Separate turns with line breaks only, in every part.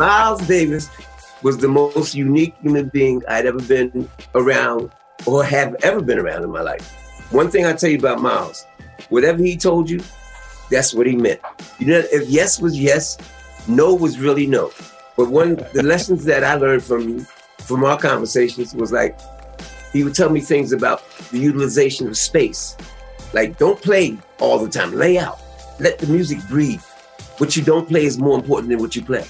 Miles Davis was the most unique human being I'd ever been around or have ever been around in my life. One thing I tell you about Miles, whatever he told you, that's what he meant. You know, if yes was yes, no was really no. But one the lessons that I learned from from our conversations was like he would tell me things about the utilization of space. Like don't play all the time, lay out. Let the music breathe. What you don't play is more important than what you play.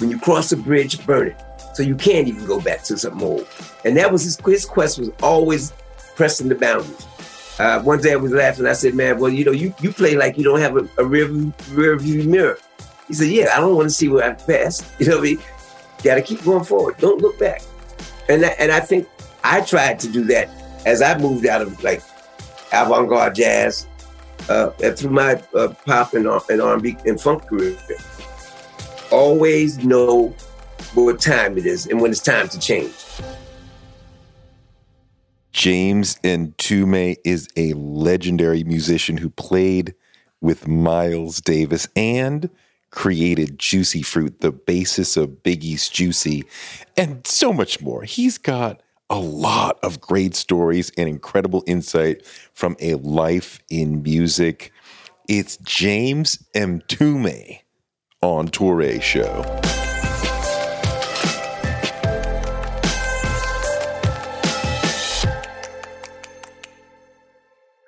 When you cross a bridge, burn it. So you can't even go back to something old. And that was his, his quest was always pressing the boundaries. Uh, one day I was laughing. I said, man, well, you know, you, you play like you don't have a, a rear, rear view mirror. He said, yeah, I don't want to see where I've passed. You know what I mean? Got to keep going forward. Don't look back. And, that, and I think I tried to do that as I moved out of like avant-garde jazz uh, and through my uh, pop and, and R&B and funk career always know what time it is and when it's time to change.
James Mtume is a legendary musician who played with Miles Davis and created Juicy Fruit, the basis of Biggie's Juicy, and so much more. He's got a lot of great stories and incredible insight from a life in music. It's James Mtume on Toure Show.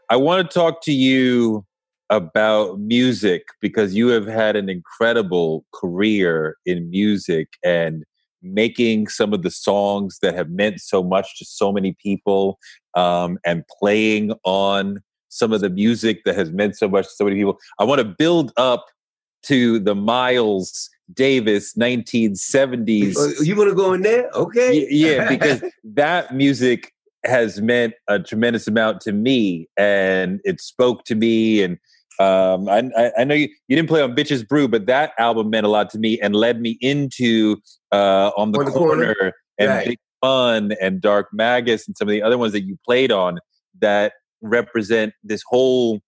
I want to talk to you about music because you have had an incredible career in music and making some of the songs that have meant so much to so many people um, and playing on some of the music that has meant so much to so many people. I want to build up to the Miles Davis 1970s.
You want to go in there? Okay.
Yeah, because that music has meant a tremendous amount to me and it spoke to me. And um, I, I, know you, you didn't play on Bitches Brew, but that album meant a lot to me and led me into uh, On the, on the corner, corner, and right. Big Fun and Dark Magus and some of the other ones that you played on that represent this whole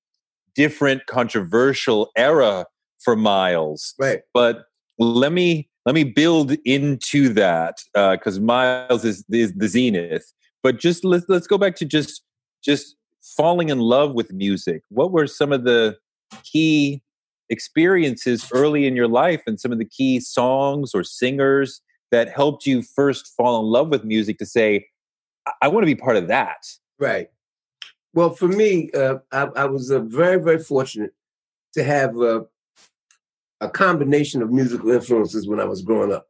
different controversial era for Miles.
Right.
But let me let me build into that because uh, Miles is, is the zenith. But just let's let's go back to just just falling in love with music. What were some of the key experiences early in your life and some of the key songs or singers that helped you first fall in love with music to say, I, I want to be part of that?
Right. Well, for me, uh, I, I, was uh, very, very fortunate to have uh, a combination of musical influences when I was growing up.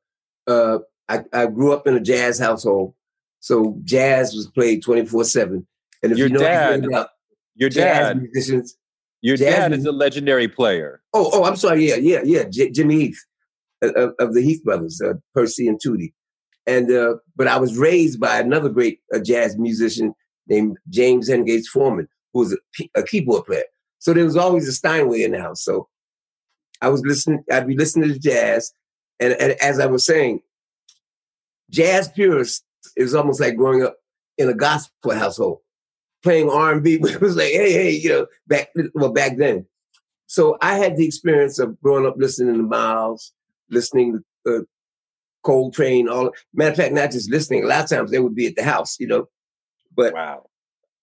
Uh, I, I, grew up in a jazz household, so jazz was played twenty four seven. And if
your
you know
dad, your dad,
musicians,
your dad is a legendary player.
Oh, oh, I'm sorry. Yeah, yeah, yeah. J- Jimmy Heath uh, of, of, the Heath brothers, uh, Percy and Tootie. And uh, but I was raised by another great uh, jazz musician named James N. Gates Forman, who was a, a keyboard player. So there was always a Steinway in the house. So I was listening, I'd be listening to jazz. And, and as I was saying, jazz purists is almost like growing up in a gospel household. Playing R&B it was like, hey, hey, you know, back well back then. So I had the experience of growing up listening to Miles, listening to uh, Coltrane, all matter of fact, not just listening. A lot of times they would be at the house, you know. But
wow.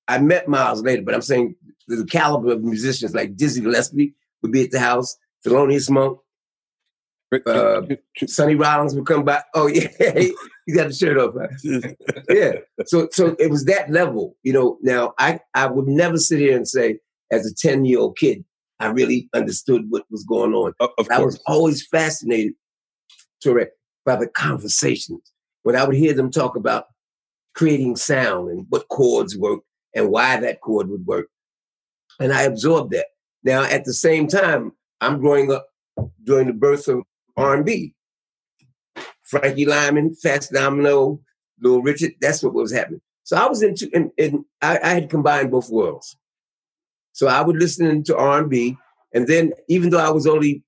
I met Miles later, but I'm saying the caliber of musicians like Dizzy Gillespie would be at the house, Thelonious Monk, uh, Sonny Rollins would come by. Oh yeah, he got the shirt off. yeah. So so it was that level, you know. Now I I would never sit here and say as a 10 year old kid, I really understood what was going on.
Of
I was always fascinated, by the conversations. When I would hear them talk about creating sound and what chords work and why that chord would work. And I absorbed that. Now, at the same time, I'm growing up during the birth of R&B. Frankie Lymon, Fats Domino, Little Richard, that's what was happening. So I was into, and, and I, I had combined both worlds. So I would listen to R&B, and then even though I was only,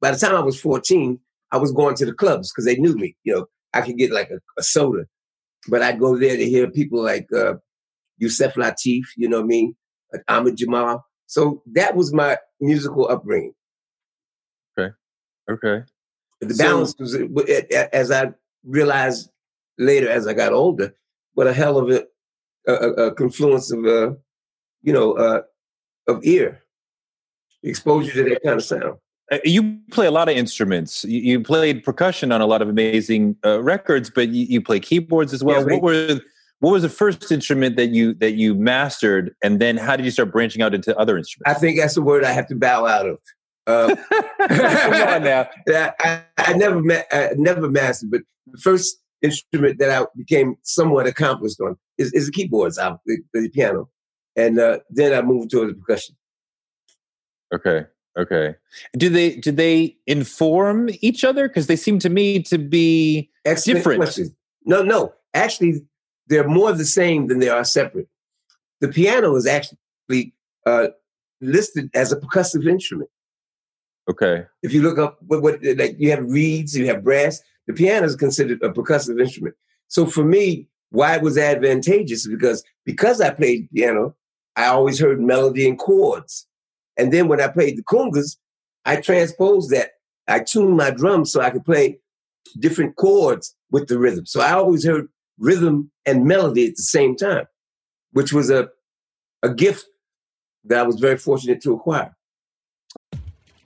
by the time I was 14, I was going to the clubs because they knew me. You know, I could get like a, a, soda, but I'd go there to hear people like uh, Yusef Lateef, you know what I mean, like Ahmad Jamal. So that was my musical upbringing.
Okay.
The balance was, as I realized later as I got older, what a hell of a, a, a confluence of, uh, you know, uh, of ear, exposure to that kind of sound.
Uh, you play a lot of instruments. You, you played percussion on a lot of amazing uh, records, but you, you, play keyboards as well. what were what was the first instrument that you that you mastered, and then how did you start branching out into other instruments?
I think that's the word I have to bow out of. Uh, Come on now. I, I never ma- I never mastered, but the first instrument that I became somewhat accomplished on is, is the keyboards, the, the piano, and uh, then I moved towards the percussion.
Okay. Okay. Do they do they inform each other? Because they seem to me to be Excellent different. Question.
No, no. Actually, they're more the same than they are separate. The piano is actually uh, listed as a percussive instrument.
Okay.
If you look up what, what like you have reeds, you have brass. The piano is considered a percussive instrument. So for me, why it was advantageous because because I played piano, I always heard melody and chords. And then when I played the congas, I transposed that. I tuned my drums so I could play different chords with the rhythm. So I always heard rhythm and melody at the same time, which was a, a gift that I was very fortunate to acquire.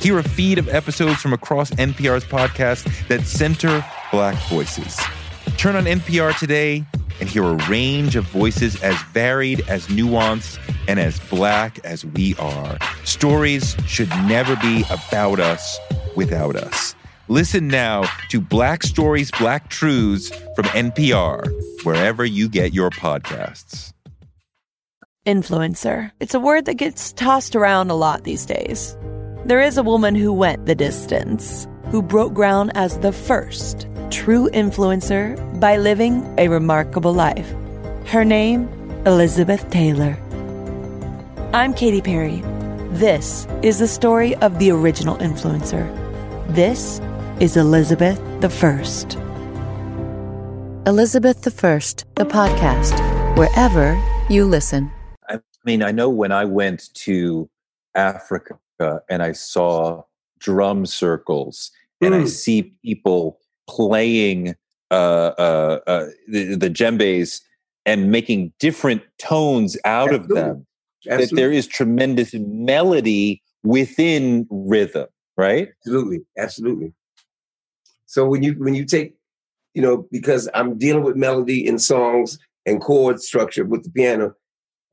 Hear a feed of episodes from across NPR's podcast that center Black voices. Turn on NPR today and hear a range of voices as varied, as nuanced, and as Black as we are. Stories should never be about us without us. Listen now to Black Stories, Black Truths from NPR, wherever you get your podcasts.
Influencer. It's a word that gets tossed around a lot these days. There is a woman who went the distance, who broke ground as the first true influencer by living a remarkable life. Her name, Elizabeth Taylor. I'm Katy Perry. This is the story of the original influencer. This is Elizabeth the First.
Elizabeth the First, the podcast, wherever you listen.
I mean, I know when I went to Africa and I saw drum circles and I see people playing uh, uh, uh, the, the djembes and making different tones out
Absolutely.
of them.
Absolutely.
That there is tremendous melody within rhythm, right?
Absolutely, absolutely. So when you when you take, you know, because I'm dealing with melody in songs and chord structure with the piano,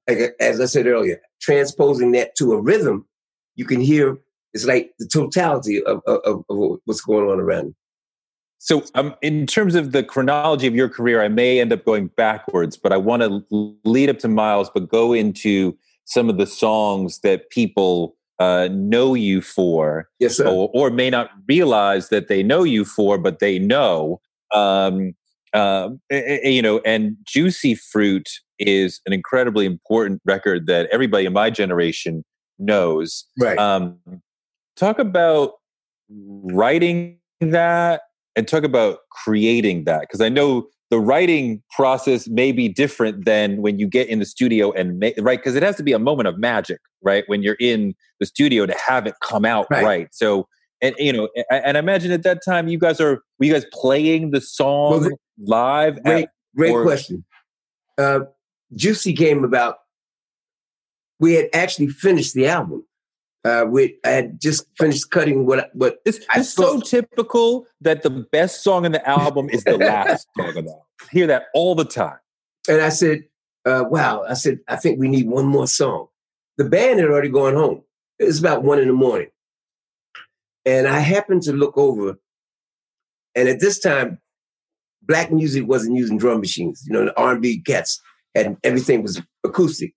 like as I said earlier, transposing that to a rhythm, you can hear it's like the totality of, of, of what's going on around. you.
So, um, in terms of the chronology of your career, I may end up going backwards, but I want to lead up to Miles, but go into some of the songs that people uh, know you for,
Yes, sir.
or, or may not realize that they know you for, but they know. Um, uh, you know, and Juicy Fruit is an incredibly important record that everybody in my generation knows.
Right.
Um, talk about writing that and talk about creating that because I know the writing process may be different than when you get in the studio and make right because it has to be a moment of magic, right? When you're in the studio to have it come out
Right.
right. So and you know, and I imagine at that time you guys are were you guys playing the song
Well,
live?
Great,
at-
great
or-
question. Uh, Juicy came about. We had actually finished the album. Uh, we I had just finished cutting what what
It's, it's so typical that the best song in the album is the last song of the album. Hear that all the time.
And I said, uh, wow, I said, I think we need one more song. The band had already gone home. It was about one in the morning. And I happened to look over, and at this time, black music wasn't using drum machines. You know, the R&B cats and everything was acoustic.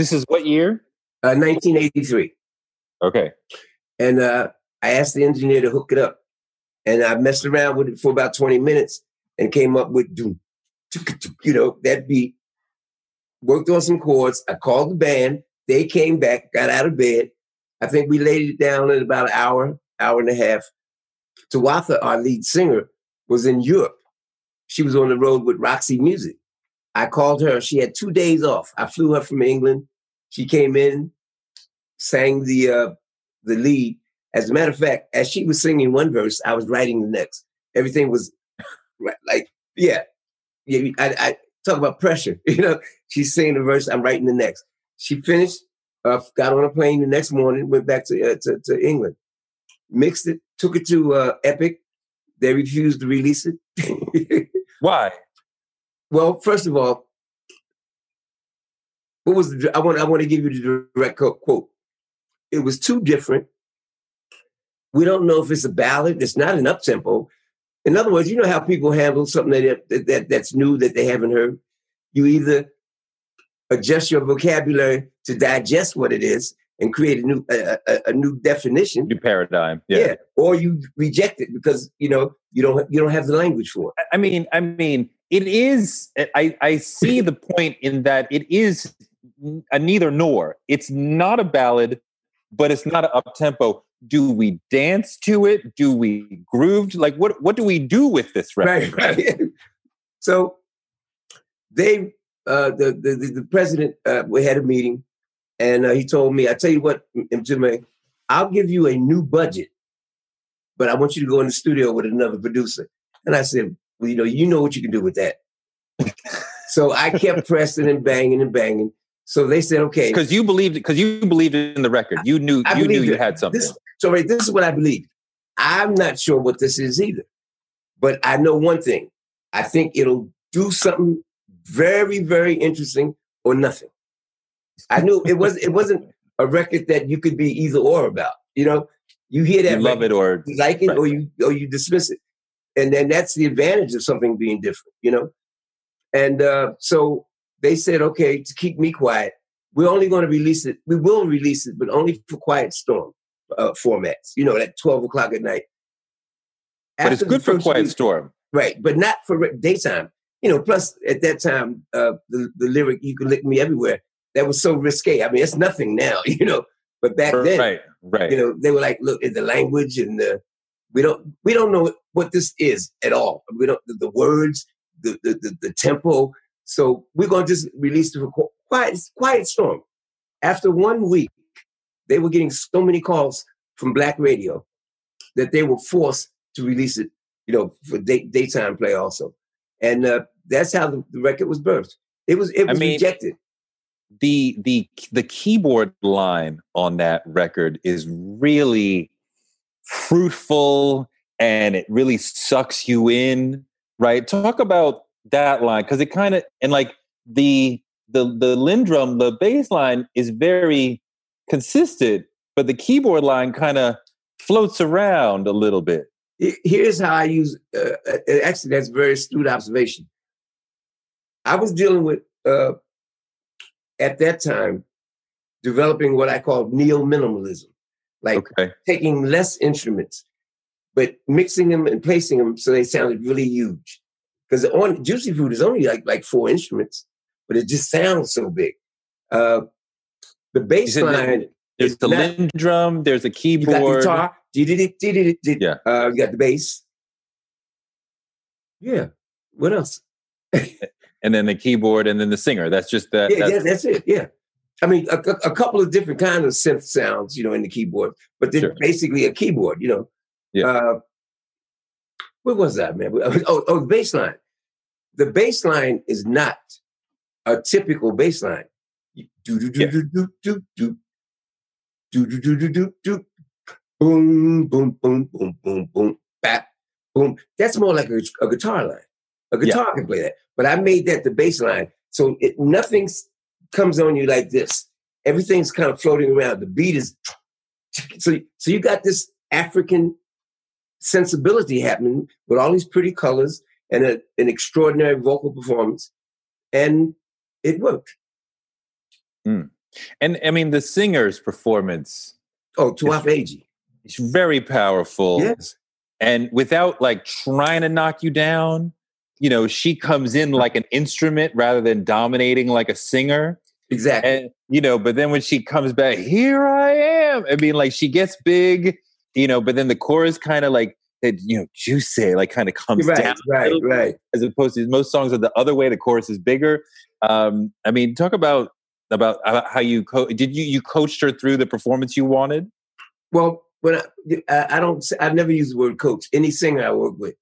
This is what year?
Uh, 1983.
Okay.
And uh, I asked the engineer to hook it up. And I messed around with it for about 20 minutes and came up with, doom, tuk, tuk, you know, that beat. Worked on some chords. I called the band. They came back, got out of bed. I think we laid it down in about an hour, hour and a half. Tawatha, our lead singer, was in Europe. She was on the road with Roxy Music. I called her. She had two days off. I flew her from England. She came in, sang the uh, the lead. As a matter of fact, as she was singing one verse, I was writing the next. Everything was like, yeah, yeah. I, I talk about pressure. You know, she's singing the verse, I'm writing the next. She finished, uh, got on a plane the next morning, went back to uh, to, to England, mixed it, took it to uh, Epic. They refused to release it.
Why?
well, first of all, what was the? I want I want to give you the direct quote. It was too different. We don't know if it's a ballad. It's not an up tempo. In other words, you know how people handle something that, that, that that's new that they haven't heard. You either adjust your vocabulary to digest what it is and create a new a, a, a new definition.
New paradigm. Yeah.
Yeah. or you reject it because you know you don't you don't have the language for it.
I mean, I mean, it is. I I see the point in that it is a neither nor. It's not a ballad, but it's not an up tempo. Do we dance to it? Do we groove? Like what? What do we do with this record?
Right, right. so they, uh, the, the the president, uh, we had a meeting, and uh, he told me, "I tell you what, Mtume, I'll give you a new budget, but I want you to go in the studio with another producer." And I said, "Well, you know, you know what you can do with that." so I kept pressing and banging and banging. So they said, "Okay."
Because you believed. Because you believed in the record. You knew.
I
you knew
believed
you
it.
had something.
This, so right, this is what I believe. I'm not sure what this is either, but I know one thing. I think it'll do something very, very interesting or nothing. I knew it was it wasn't a record that you could be either or about. You know, You hear that,
you love
record,
it or
like it,
right.
or you or you dismiss it, and then that's the advantage of something being different, you know. And uh, so they said, okay, to keep me quiet, we're only going to release it. We will release it, but only for Quiet Storm uh, formats. You know, at twelve o'clock at night.
but it's
After
good for Quiet
week-
Storm.
Right, but not for daytime. You know, plus at that time, uh, the, the lyric, you can lick me everywhere, that was so risque. I mean, it's nothing now, you know, but back then,
Right, right.
you know, they were like, look, the language and the, we don't, we don't know what this is at all. We don't, the, the words, the, the, the, the tempo. So we're going to just release the record. Quiet, Quiet Storm. After one week, they were getting so many calls from black radio that they were forced to release it, you know, for day, daytime play also. And uh, that's how the, the record was birthed. It was it
I
was
mean-
rejected.
the the the keyboard line on that record is really fruitful and it really sucks you in right talk about that line because it kind of and like the the the LinnDrum the bass line is very consistent but the keyboard line kind of floats around a little bit
Here's how I use. Uh, uh, actually, that's a very astute observation. I was dealing with uh, at that time developing what I call neo minimalism, like
okay
taking less instruments, but mixing them and placing them so they sounded really huge. Because on Juicy Fruit is only like like four instruments, but it just sounds so big. Uh, the bass line,
there's the
not-
LinnDrum there's a keyboard.
you got the guitar,
Yeah.
Uh, you got the bass. Yeah. What else?
and then the keyboard and then the singer that's just that
yeah,
that's,
yeah, that's it. Yeah. I mean, a, a- couple of different kinds of synth sounds, you know, in the keyboard, but they're
Sure.
basically a keyboard, you know.
Yeah.
Uh, what was that, man? Oh, oh, the bass line. The bass line is not a typical bass line. Do do do do do do do do do do do do do boom boom boom boom boom boom bap boom. That's more like a, a guitar line. A
Yeah.
guitar can play that, but I made that the bass line, so it nothing comes on you like this. Everything's kind of floating around. The beat is so so you got this African sensibility happening with all these pretty colors and a, an extraordinary vocal performance, and it worked. Hmm.
and i mean the singer's performance
Oh, Tawatha Agee.
is very powerful
Yes.
and without like trying to knock you down you know she comes in like an instrument rather than dominating like a singer
Exactly.
and you know but then when she comes back here i am i mean like she gets big you know but then the chorus kind of like that you know juicy like kind of comes
right,
down
right, right.
as opposed to most songs are the other way the chorus is bigger um i mean talk about about how you co- did you you coached her through the performance you wanted
Well, when I, I, I don't, I've never used the word coach. Any singer I work with,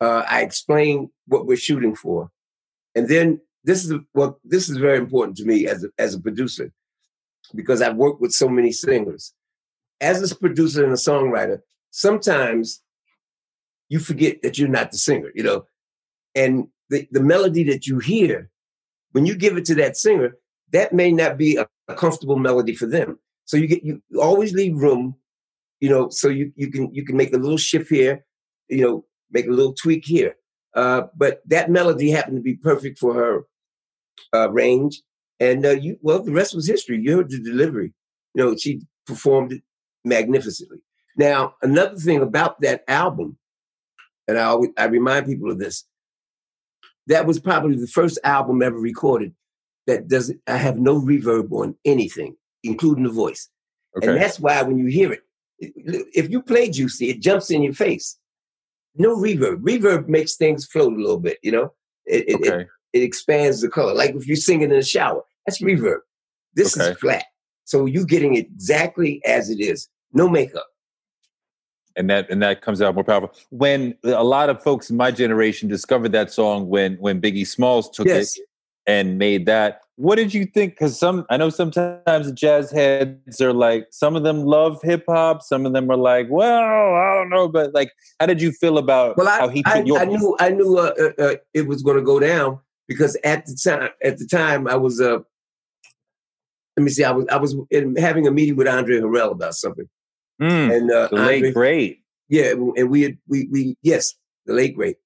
uh, I explain what we're shooting for, and then this is well, this is very important to me as a, as a producer because I've worked with so many singers. As a producer and a songwriter, sometimes you forget that you're not the singer, you know, and the, the melody that you hear when you give it to that singer, that may not be a, a comfortable melody for them. So you get you always leave room you know, so you, you can you can make a little shift here, you know, make a little tweak here. Uh, but that melody happened to be perfect for her uh, range, and uh, you well, the rest was history. You heard the delivery. You know, she performed it magnificently. Now, another thing about that album, and I always I remind people of this. That was probably the first album ever recorded that doesn't. I have no reverb on anything, including the voice.
okay
And that's why when you hear it, if you play Juicy, it jumps in your face. No reverb. Reverb makes things float a little bit, you know? It, it, it,
okay
it expands the color. Like if you're singing in the shower, that's reverb. This
Okay.
is flat. So you're getting it exactly as it is. No makeup.
And that and that comes out more powerful. When a lot of folks in my generation discovered that song when when biggie smalls took
Yes.
it and made that what did you think? Because some i know sometimes the jazz heads are like some of them love hip-hop some of them are like well i don't know but like how did you feel about
Well, I,
how he took
I,
your
I knew I knew uh, uh, uh, it was going to go down because at the time, at the time, I was uh, let me see, I was I was in, having a meeting with Andre Harrell about something,
Mm,
and uh,
the late
Andre-
great.
yeah, and we had we we yes, the late great,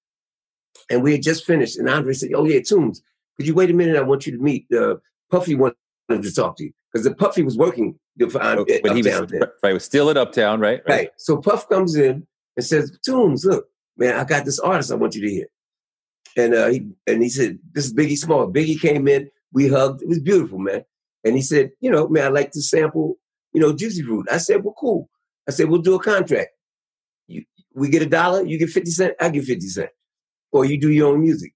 and we had just finished. And Andre said, "Oh yeah, Tunes, could you wait a minute? I want you to meet uh, Puffy. Wanted to talk to you because the Puffy was working for
Oh,
Andre,
when he was
then.
right, was still at Uptown, right?
Right. So Puff comes in and says, Tunes, look, man, I got this artist I want you to hear. And uh, he and he said, This is Biggie Small. Biggie came in, we hugged. It was beautiful, man. And he said, you know, man, I'd like to sample, you know, Juicy Fruit. I said, Well, cool. I said, We'll do a contract. You, we get a dollar, you get 50 cents, I get 50 cents. Or you do your own music.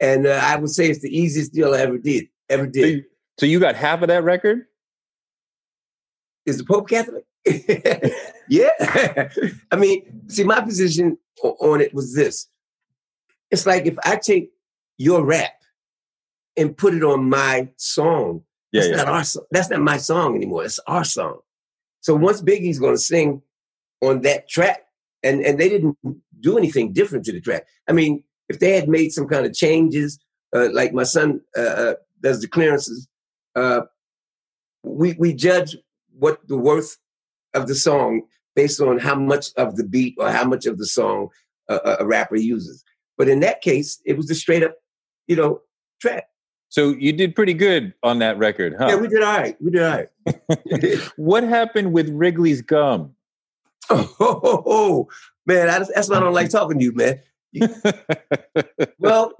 And uh, I would say it's the easiest deal I ever did. Ever
So
did.
you, so you got half of that record?
Is the Pope Catholic? yeah. I mean, see, my position on it was this. It's like if I take your rap and put it on my song,
Yeah,
that's
yeah.
not our song. That's not my song anymore. It's our song. So once Biggie's going to sing on that track, and and they didn't do anything different to the track. I mean, if they had made some kind of changes, uh, like my son uh, uh, does the clearances, uh, we we judge what the worth of the song based on how much of the beat or how much of the song a, a rapper uses. But in that case, it was the straight up, you know, track.
So you did pretty good on that record, huh?
Yeah, we did all right. We did all right.
what happened with Wrigley's gum?
oh, ho, ho, ho. man, I, that's why I don't like talking to you, man. Well,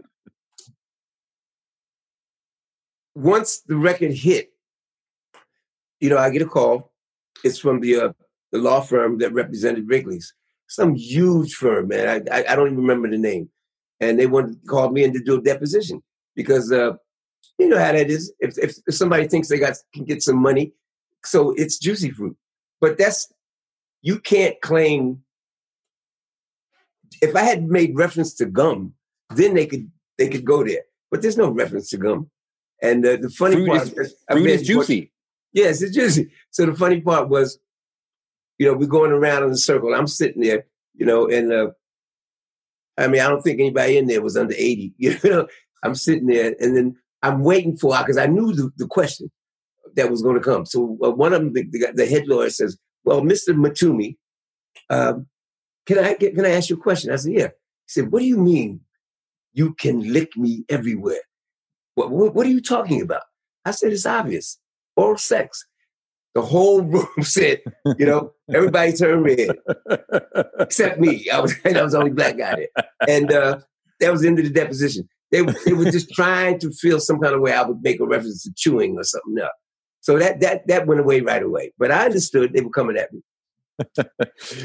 once the record hit, you know, I get a call. It's from the uh, the law firm that represented Wrigley's, some huge firm, man. I, I I don't even remember the name, and they wanted to call me in to do a deposition because uh, you know how that is. If, if if somebody thinks they got can get some money, so it's juicy fruit, but that's you can't claim. If I had made reference to gum, then they could they could go there. But there's no reference to gum. And uh, the funny
Fruit
part
is-
I
Fruit is juicy.
Yes, it's juicy. So the funny part was, you know, we're going around in a circle. I'm sitting there, you know, and uh, I mean, I don't think anybody in there was under 80. You know, I'm sitting there, and then I'm waiting for because I knew the, the question that was going to come. So uh, one of them, the, the, the head lawyer says, "Well, Mr. Matumi, um, can I get, can I ask you a question?" I said, "Yeah." He said, "What do you mean you can lick me everywhere? What, what, what are you talking about?" I said, "It's obvious, oral sex." The whole room said, you know, everybody turned red except me. I was I was the only black guy there, and uh, that was the end of the deposition. They they were just trying to feel some kind of way I would make a reference to chewing or something else. So that that that went away right away. But I understood they were coming at me.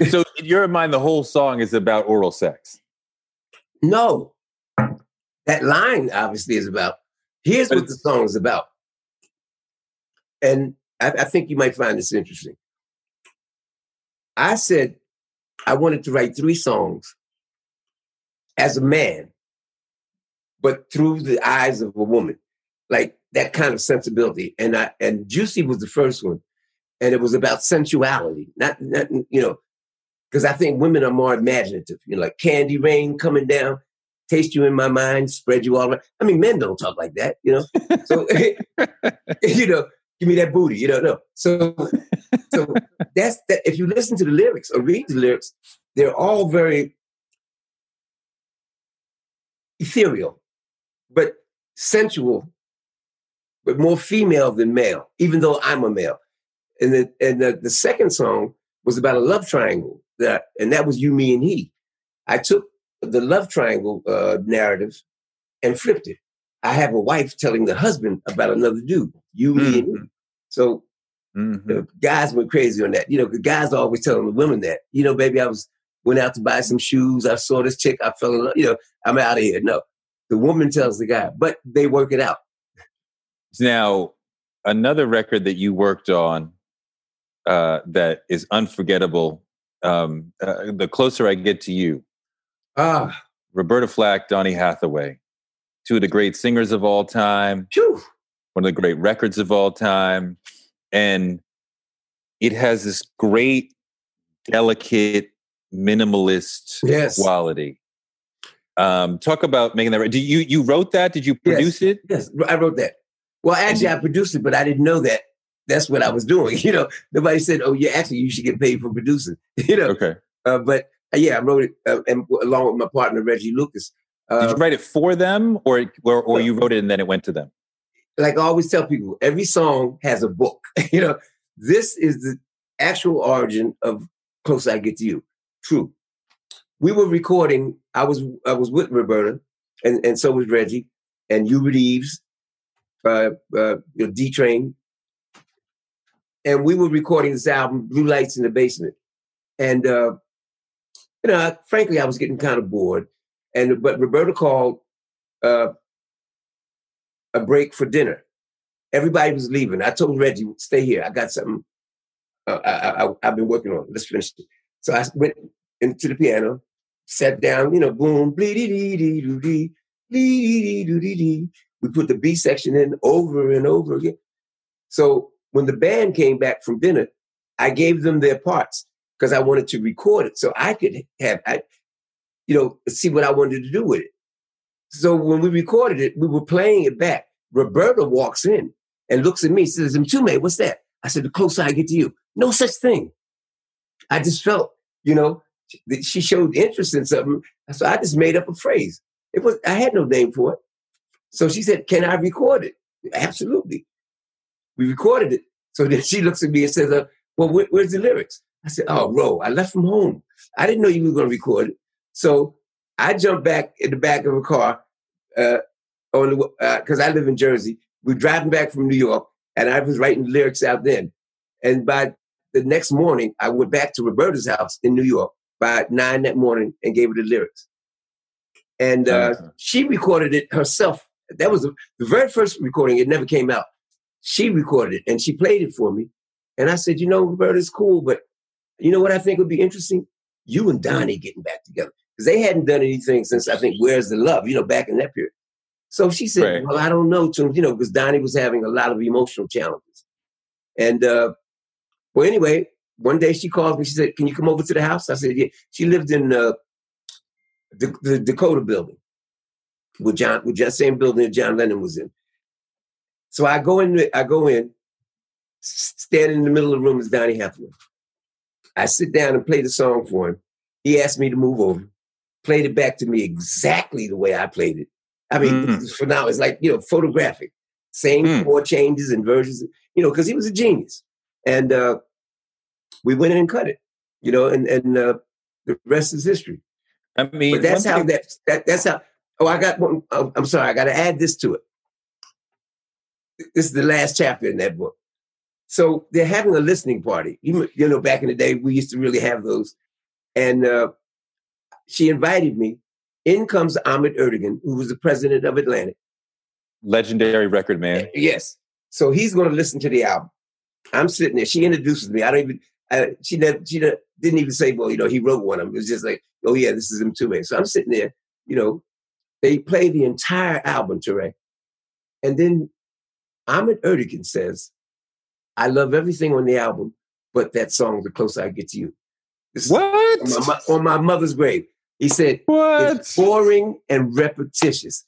so in your mind, the whole song is about oral sex.
No, that line obviously is about. Here's what the song is about, and I, I think you might find this interesting. I said I wanted to write three songs as a man, but through the eyes of a woman, like that kind of sensibility. And I and Juicy was the first one, and it was about sensuality, not not you know, because I think women are more imaginative. You know, like candy rain coming down, taste you in my mind, spread you all around. I mean, men don't talk like that, you know. So you know, give me that booty, you don't know. So so that's that. If you listen to the lyrics or read the lyrics, they're all very ethereal, but sensual, but more female than male, even though I'm a male. And the and the, the second song was about a love triangle that and that was you, me, and he. I took the love triangle uh, narrative and flipped it. I have a wife telling the husband about another dude, you, me, and he. So
Mhm.
the guys went crazy on that. You know, the guys are always telling the women that, you know, baby, I was went out to buy some shoes. I saw this chick. I fell in love. You know, I'm out of here. No, the woman tells the guy, but they work it out.
Now, another record that you worked on uh, that is unforgettable. Um, uh, the closer I get to you,
Ah,
Roberta Flack, Donny Hathaway, two of the great singers of all time,
phew.
one of the great records of all time, and it has this great, delicate, minimalist
Yes.
quality. Um, talk about making that. Do you you wrote that? Did you produce it?
Yes, I wrote that. Well, actually, I produced it, but I didn't know that that's what I was doing. You know, nobody said, "Oh, yeah, actually, you should get paid for producing." You know,
Okay.
uh, but uh, yeah, I wrote it uh, and along with my partner Reggie Lucas.
Did
Uh,
you write it for them, or or, or you wrote it and then it went to them?
like I always tell people, every song has a book. you know, this is the actual origin of "Close I Get to You." True. We were recording. I was I was with Roberta, and and so was Reggie, and Hubert Eaves, uh, uh, you know, D Train, and we were recording this album, Blue Lights in the Basement, and uh, you know, frankly, I was getting kind of bored, and but Roberta called. Uh, a break for dinner. Everybody was leaving. I told Reggie, stay here. I got something uh, I, I, I've been working on. Let's finish it. So I went into the piano, sat down, you know, boom, dee dee dee doo dee, dee dee dee dee. We put the B section in over and over again. So when the band came back from dinner, I gave them their parts because I wanted to record it so I could have, I, you know, see what I wanted to do with it. So when we recorded it, we were playing it back. Roberta walks in and looks at me, says, Mtume, what's that? I said, the closer I get to you. No such thing. I just felt, you know, she showed interest in something. So I just made up a phrase. It was I had no name for it. So she said, Can I record it? Absolutely. We recorded it. So then she looks at me and says, uh, Well, where, where's the lyrics? I said, Oh, Ro, I left from home. I didn't know you were going to record it. So I jumped back in the back of a car uh, on because I live in Jersey. We're driving back from New York, and I was writing lyrics out then. And by the next morning, I went back to Roberta's house in New York by nine that morning and gave her the lyrics. And uh,
Okay.
she recorded it herself. That was the, the very first recording. It never came out. She recorded it and she played it for me. And I said, you know, Roberta, it's cool, but you know what I think would be interesting? You and Donny getting back together because they hadn't done anything since I think "Where's the Love," you know, back in that period. So she said,
Right.
"Well, I don't know, Tim, you know, because Donny was having a lot of emotional challenges." And uh, well, anyway, one day she called me. She said, "Can you come over to the house?" I said, "Yeah." She lived in uh, the, the Dakota building with John, with that same building that John Lennon was in. So I go in. I go in, standing in the middle of the room is Donny Hathaway. I sit down and play the song for him. He asked me to move over, played it back to me exactly the way I played it. I mean,
Mm.
for now, it's like, you know, photographic. Same
Mm.
chord changes and versions, you know, because he was a genius. And uh, we went in and cut it, you know, and, and uh, the rest is history.
I mean,
But that's how that, that that's how. Oh, I got one. oh, I'm sorry, I got to add this to it. This is the last chapter in that book. So they're having a listening party. You, you know, back in the day, we used to really have those. And uh, she invited me. In comes Ahmet Ertegun, who was the president of Atlantic.
legendary record man.
Yes. So he's going to listen to the album. I'm sitting there. She introduces me. I don't even. I, she never, she ne- didn't even say, "Well, you know, he wrote one of them." It was just like, "Oh yeah, this is him too." So I'm sitting there. You know, they play the entire album, Toure, and then Ahmet Ertegun says, "I love everything on the album, but that song, "The Closer I Get to You." This
What?
on my, on my mother's grave. He said,
What?
it's boring and repetitious.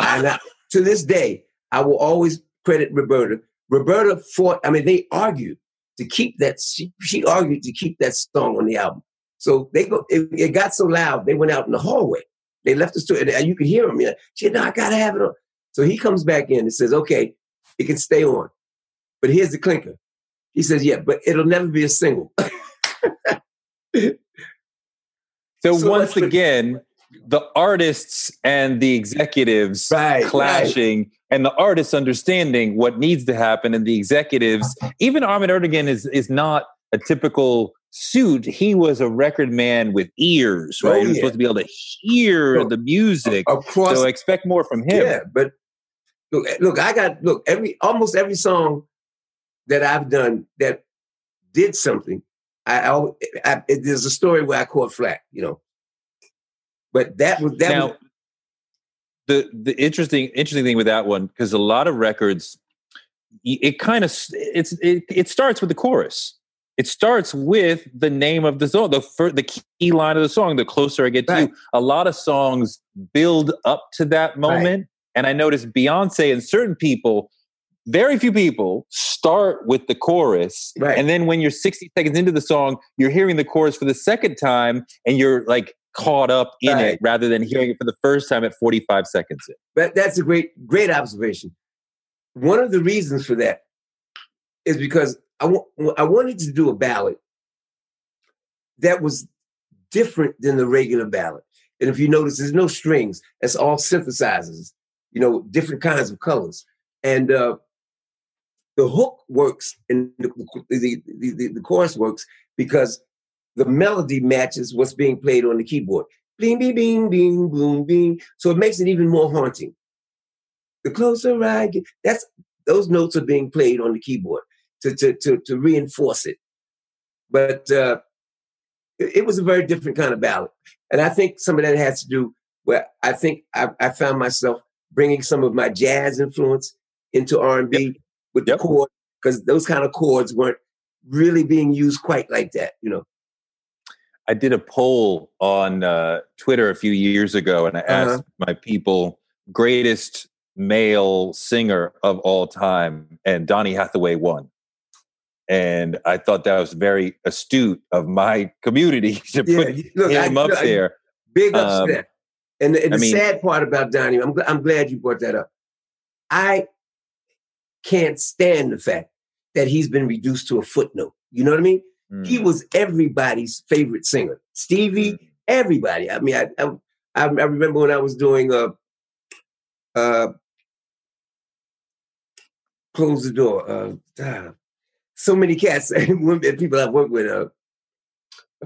And I, to this day, I will always credit Roberta. Roberta fought, I mean, they argued to keep that, she, she argued to keep that song on the album. So they go, it, it got so loud, they went out in the hallway. They left the store, and you could hear him. You know, she said, no, I gotta have it on. So he comes back in and says, okay, it can stay on. But here's the clinker. He says, yeah, but it'll never be a single.
So,
So
once again, the artists and the executives
Right,
clashing, and the artists understanding what needs to happen, and the executives. Even Ahmet Ertegun is is not a typical suit. He was a record man with ears,
Oh,
right? He was supposed to be able to hear
Oh,
the music.
Across
So expect more from him.
Yeah, but look, eh, look, I got look every almost every song that I've done that did something. I, I, I there's a story where I caught flack, you know. But that was that
now,
was
the the interesting interesting thing with that one because a lot of records, it kind of it's it, it starts with the chorus. It starts with the name of the song, the fir- the key line of the song. The closer I get to
Right.
you, a lot of songs build up to that moment. And I noticed Beyonce and certain people very few people start with the chorus.
Right.
And then when you're 60 seconds into the song, you're hearing the chorus for the second time and you're like caught up in
Right.
it rather than hearing it for the first time at 45 seconds in.
But that's a great, great observation. One of the reasons for that is because I wa- I wanted to do a ballad that was different than the regular ballad. And if you notice, there's no strings. It's all synthesizers, you know, different kinds of colors. And uh, the hook works and the, the, the, the, the chorus works because the melody matches what's being played on the keyboard. Bing, bing, bing, bing, boom, bing. So it makes it even more haunting. The closer I get, that's those notes are being played on the keyboard to to to, to reinforce it. But uh, it, it was a very different kind of ballad, and I think some of that has to do. Where I think I, I found myself bringing some of my jazz influence into R and B with
Yep.
the chord because those kind of chords weren't really being used quite like that. You know.
I did a poll on uh, Twitter a few years ago, and I
Uh-huh.
asked my people greatest male singer of all time, and Donny Hathaway won. And I thought that was very astute of my community to
Yeah,
put
look,
him
I-
up
I-
there.
Big ups
Um,
that. And, the- and the
mean-
sad part about Donny, I'm, I'm glad you brought that up. I can't stand the fact that he's been reduced to a footnote. You know what I mean? He
Mm.
was everybody's favorite singer. Stevie,
Mm.
everybody. I mean, I, I, I I remember when I was doing a, uh, Close the Door. Uh, ah, so many cats and women, people I've worked with uh,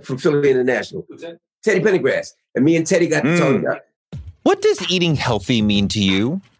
from Philly International. Teddy Pendergrass. And me and Teddy got to talk
Mm.
about
What does eating healthy mean to you?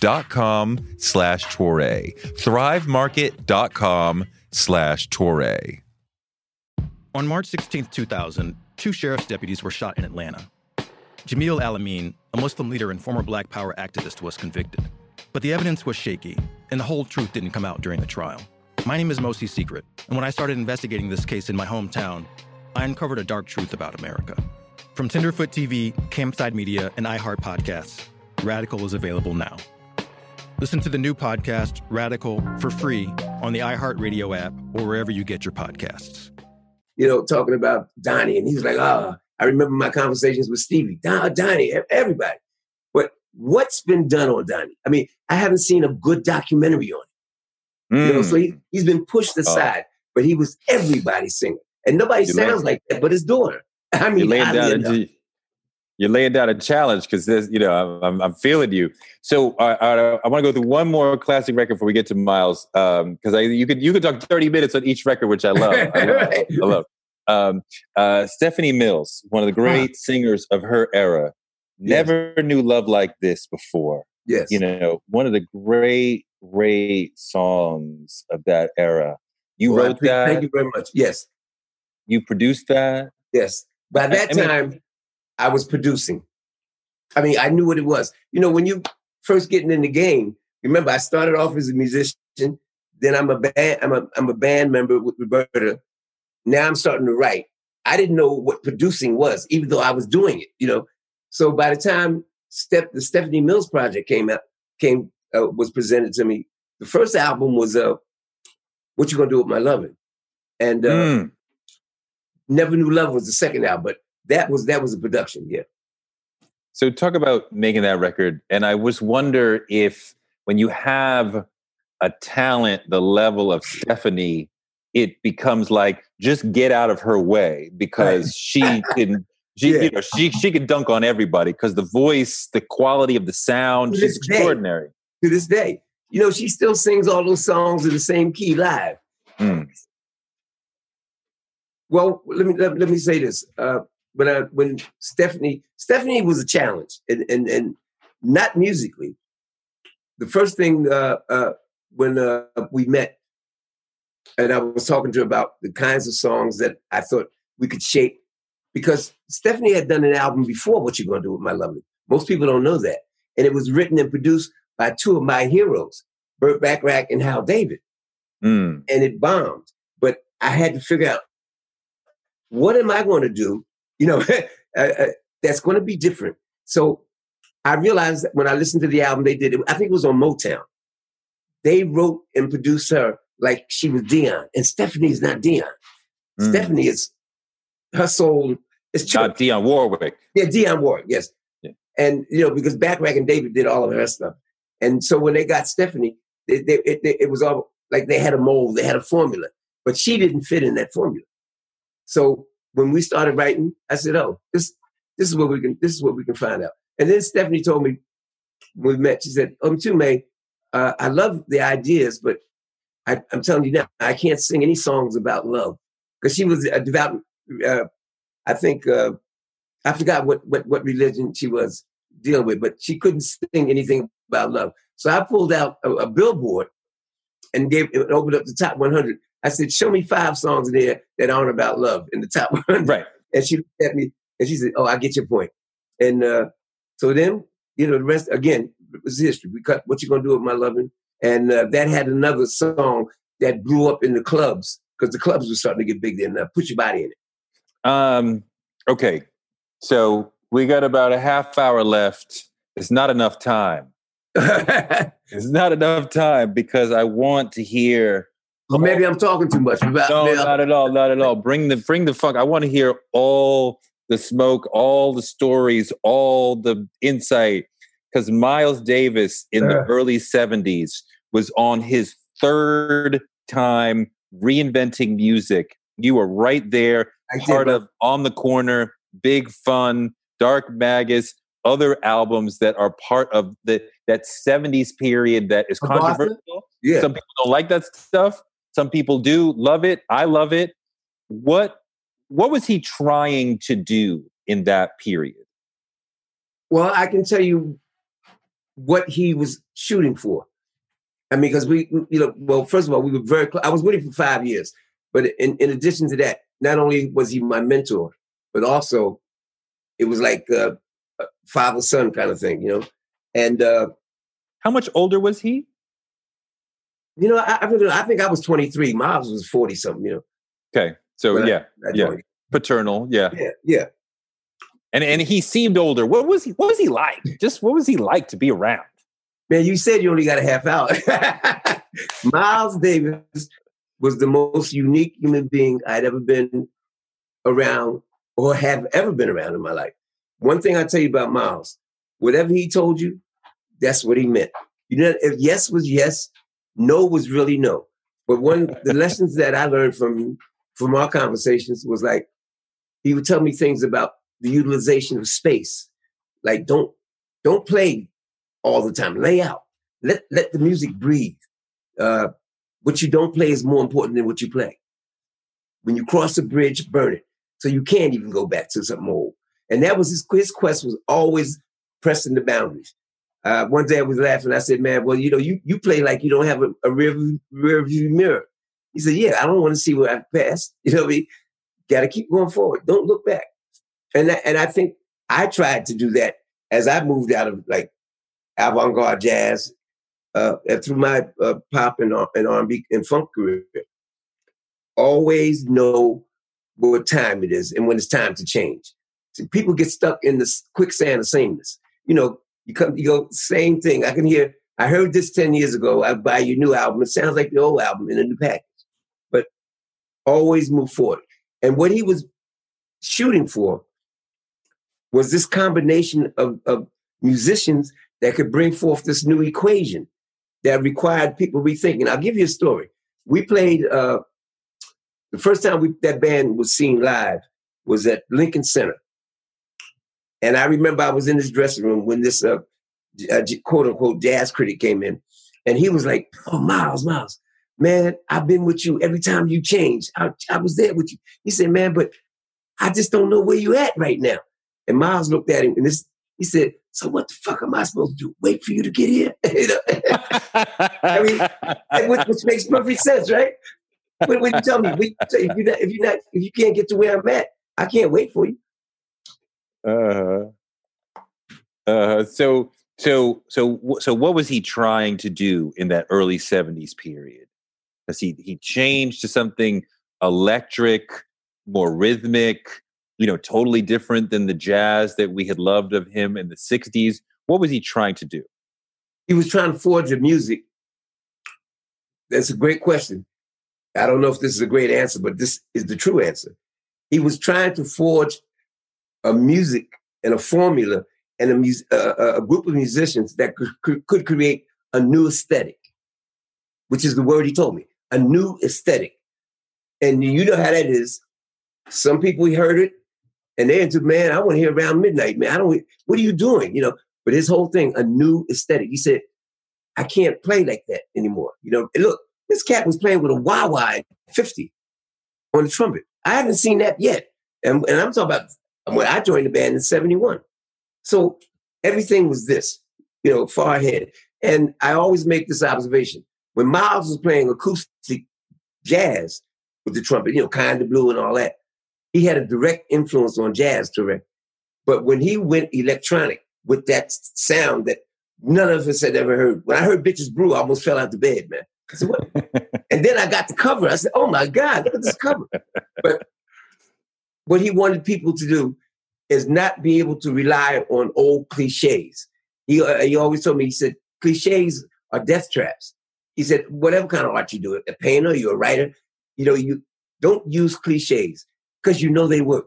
slash Toure. Thrivemarket.com slash Toure.
On March 16, 2000, two sheriff's deputies were shot in Atlanta. Jamil Al-Amin, a Muslim leader and former Black Power activist, was convicted. But the evidence was shaky, and the whole truth didn't come out during the trial. My name is Mosi Secret, and when I started investigating this case in my hometown, I uncovered a dark truth about America. From Tenderfoot TV, Campside Media, and iHeart Podcasts, Radical is available now. Listen to the new podcast, Radical, for free on the iHeartRadio app or wherever you get your podcasts.
you know, talking about Donny, and he was like, "Ah, I remember my conversations with Stevie, Don, Donny, everybody." But what's been done on Donny? I mean, I haven't seen a good documentary on him. You know, so he, he's been pushed aside, but he was everybody's singer, and nobody
You
sounds
lay-
like that, but his daughter. I mean,
you're laying
oddly
down
enough.
You're laying down a challenge because there's you know I'm, I'm, feeling you. So uh, uh, I want to go through one more classic record before we get to Miles because I you could you could talk 30 minutes on each record, which I love. I love. I love. Um, uh, Stephanie Mills, one of the great singers of her era,
Yes.
never knew love like this before.
yes,
You know, one of the great, great songs of that era. You
Well,
wrote that.
Thank you very much. Yes,
You produced that.
yes. By that
I mean-
time, I was producing. I mean, I knew what it was. You know, when you first getting in the game, remember I started off as a musician. Then I'm a band. I'm a I'm a band member with Roberta. Now I'm starting to write. I didn't know what producing was, even though I was doing it. You know, so by the time Step the Stephanie Mills project came out, came uh, was presented to me. The first album was uh, "What You Gonna Do with My Loving," and uh,
Mm.
Never Knew Love was the second album, but that was that was a production. Yeah.
So talk about making that record, and I was wonder if when you have a talent the level of Stephanie, it becomes like just get out of her way because she can she
Yeah.
you know she she can dunk on everybody because the voice, the quality of the sound,
To
she's
this day.
extraordinary.
to this day. You know, she still sings all those songs in the same key live.
Mm.
Well, let me let, let me say this. Uh, when I when Stephanie Stephanie was a challenge, and and and not musically. The first thing uh, uh, when uh, we met, and I was talking to her about the kinds of songs that I thought we could shape, because Stephanie had done an album before. What you gonna do with my lovely? Most people don't know that, and it was written and produced by two of my heroes, Burt Bacharach and Hal David
Mm.
and it bombed. But I had to figure out what am I going to do? You know, uh, uh, that's going to be different. So I realized that when I listened to the album they did, it, I think it was on Motown. They wrote and produced her like she was Dionne, and Stephanie is not Dionne.
Mm.
Stephanie is her soul is church.
Dionne Warwick.
Yeah, Dionne Warwick, yes.
Yeah.
And you know, because Bacharach and David did all of her stuff, and so when they got Stephanie, they, they, it, it, it was all like they had a mold, they had a formula, but she didn't fit in that formula. So when we started writing, I said, "Oh, this this is what we can this is what we can find out." And then Stephanie told me when we met, she said, "Um, too, May, uh, I love the ideas, but I, I'm telling you now, I can't sing any songs about love because she was a devout. Uh, I think uh, I forgot what, what what religion she was dealing with, but she couldn't sing anything about love. So I pulled out a, a billboard and gave it opened up the top 100. I said, "Show me five songs there that aren't about love in the top 100."
Right.
And she looked at me and she said, "Oh, I get your point." And uh, so then, you know, the rest again it was history. We cut "What You Gonna Do with My Loving," and uh, that had another song that blew up in the clubs because the clubs were starting to get big then. Uh, Put your body in It.
Um, okay. So we got about a half hour left. It's not enough time. It's not enough time because I want to hear.
Or maybe I'm talking too much. About,
No, not at all. Not at all. Bring the bring the funk. I want to hear all the smoke, all the stories, all the insight. Because Miles Davis in the early '70s was on his third time reinventing music. You were right there,
I
part
but-
of On the Corner, Big Fun, Dark Magus, other albums that are part of the that 70s period that is controversial.
yeah.
Some people don't like that stuff. Some people do love it. I love it. What what was he trying to do in that period?
Well, I can tell you what he was shooting for. I mean, because we, you know, well, first of all, we were very close. I was with him for five years. But in, in addition to that, not only was he my mentor, but also it was like uh, a father son kind of thing, you know? And, uh,
How much older was he?
You know, I, I, think I was 23. Miles was 40 something, you know?
Okay. So
when I-
yeah,
I
yeah. paternal, yeah.
Yeah. Yeah.
And and he seemed older. What was he what was he like? Just what was he like to be around?
Man, you said you only got a half hour. Miles Davis was the most unique human being I'd ever been around or have ever been around in my life. One thing I tell you about Miles, whatever he told you, that's what he meant. You know, if yes was yes, no was really no. But one the lessons that I learned from from our conversations was like he would tell me things about the utilization of space. Like don't don't play all the time. Lay out. Let let the music breathe. Uh, what you don't play is more important than what you play. When you cross a bridge, burn it. So you can't even go back to something old. And that was his, his quest was always pressing the boundaries. Uh, one day I was laughing. I said, man, well, you know, you, you play like you don't have a, a rear, view- rear view mirror. He said, yeah, I don't want to see where I've passed. You know what I mean? Got to keep going forward. Don't look back. And, that, and I think I tried to do that as I moved out of like avant-garde jazz uh, through my uh, pop and, and R&B and funk career. Always know what time it is and when it's time to change. See, people get stuck in this quicksand of sameness. You know, you come, you go, same thing. I can hear, I heard this 10 years ago. I buy your new album. It sounds like the old album in a new package. But always move forward. And what he was shooting for was this combination of, of musicians that could bring forth this new equation. that required people rethinking. I'll give you a story. We played uh, the first time we, that band was seen live was at Lincoln Center, and I remember I was in this dressing room when this uh, uh, quote unquote jazz critic came in, and he was like, "Oh, Miles, Miles, man, I've been with you every time you change. I, I was there with you." He said, "Man, but I just don't know where you're at right now." And Miles looked at him, and this he said, "So what the fuck am I supposed to do? Wait for you to get here?" I mean, which, which, makes perfect sense, right? When, when you tell me, if you're not, if you're not, if you can't get to where I'm at, I can't wait for you.
Uh, huh. uh, huh. so so so so what was he trying to do in that early 70s period? Because he he changed to something electric, more rhythmic, you know, totally different than the jazz that we had loved of him in the 60s. What was he trying to do?
He was trying to forge a music. That's a great question. I don't know if this is a great answer, but this is the true answer. He was trying to forge a music and a formula and a, mus- a group of musicians that could, could create a new aesthetic, which is the word he told me, a new aesthetic. And you know how that is. Some people heard it and they into, man, I want to hear around midnight, man. I don't, what are you doing? You know, but his whole thing, a new aesthetic. He said, I can't play like that anymore. You know, and look, this cat was playing with a wah wah 50 on the trumpet. I haven't seen that yet. And, and I'm talking about when I joined the band in 71. So everything was this, you know, far ahead. And I always make this observation. When Miles was playing acoustic jazz with the trumpet, you know, kind of blue and all that, he had a direct influence on jazz, direct. But when he went electronic with that sound that none of us had ever heard, when I heard Bitches Brew, I almost fell out the bed, man. Said, and then I got the cover. I said, oh my God, look at this cover. But what he wanted people to do is not be able to rely on old cliches. He, uh, he always told me, he said, cliches are death traps. He said, whatever kind of art you do, a painter, you're a writer, you know, you don't use cliches because you know they work.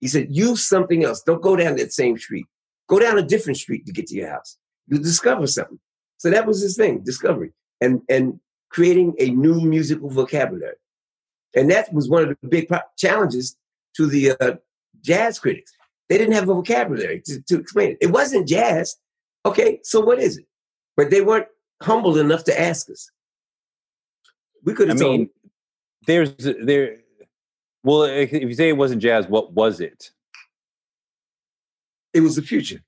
He said, use something else. Don't go down that same street. Go down a different street to get to your house. You discover something. So that was his thing, discovery and, and creating a new musical vocabulary. And that was one of the big challenges to the uh, jazz critics. They didn't have a vocabulary to, to explain it. It wasn't jazz. Okay, so what is it? But they weren't humble enough to ask us. We could have
I
told.
mean, there's there. Well, if you say it wasn't jazz, what was it?
It was the future.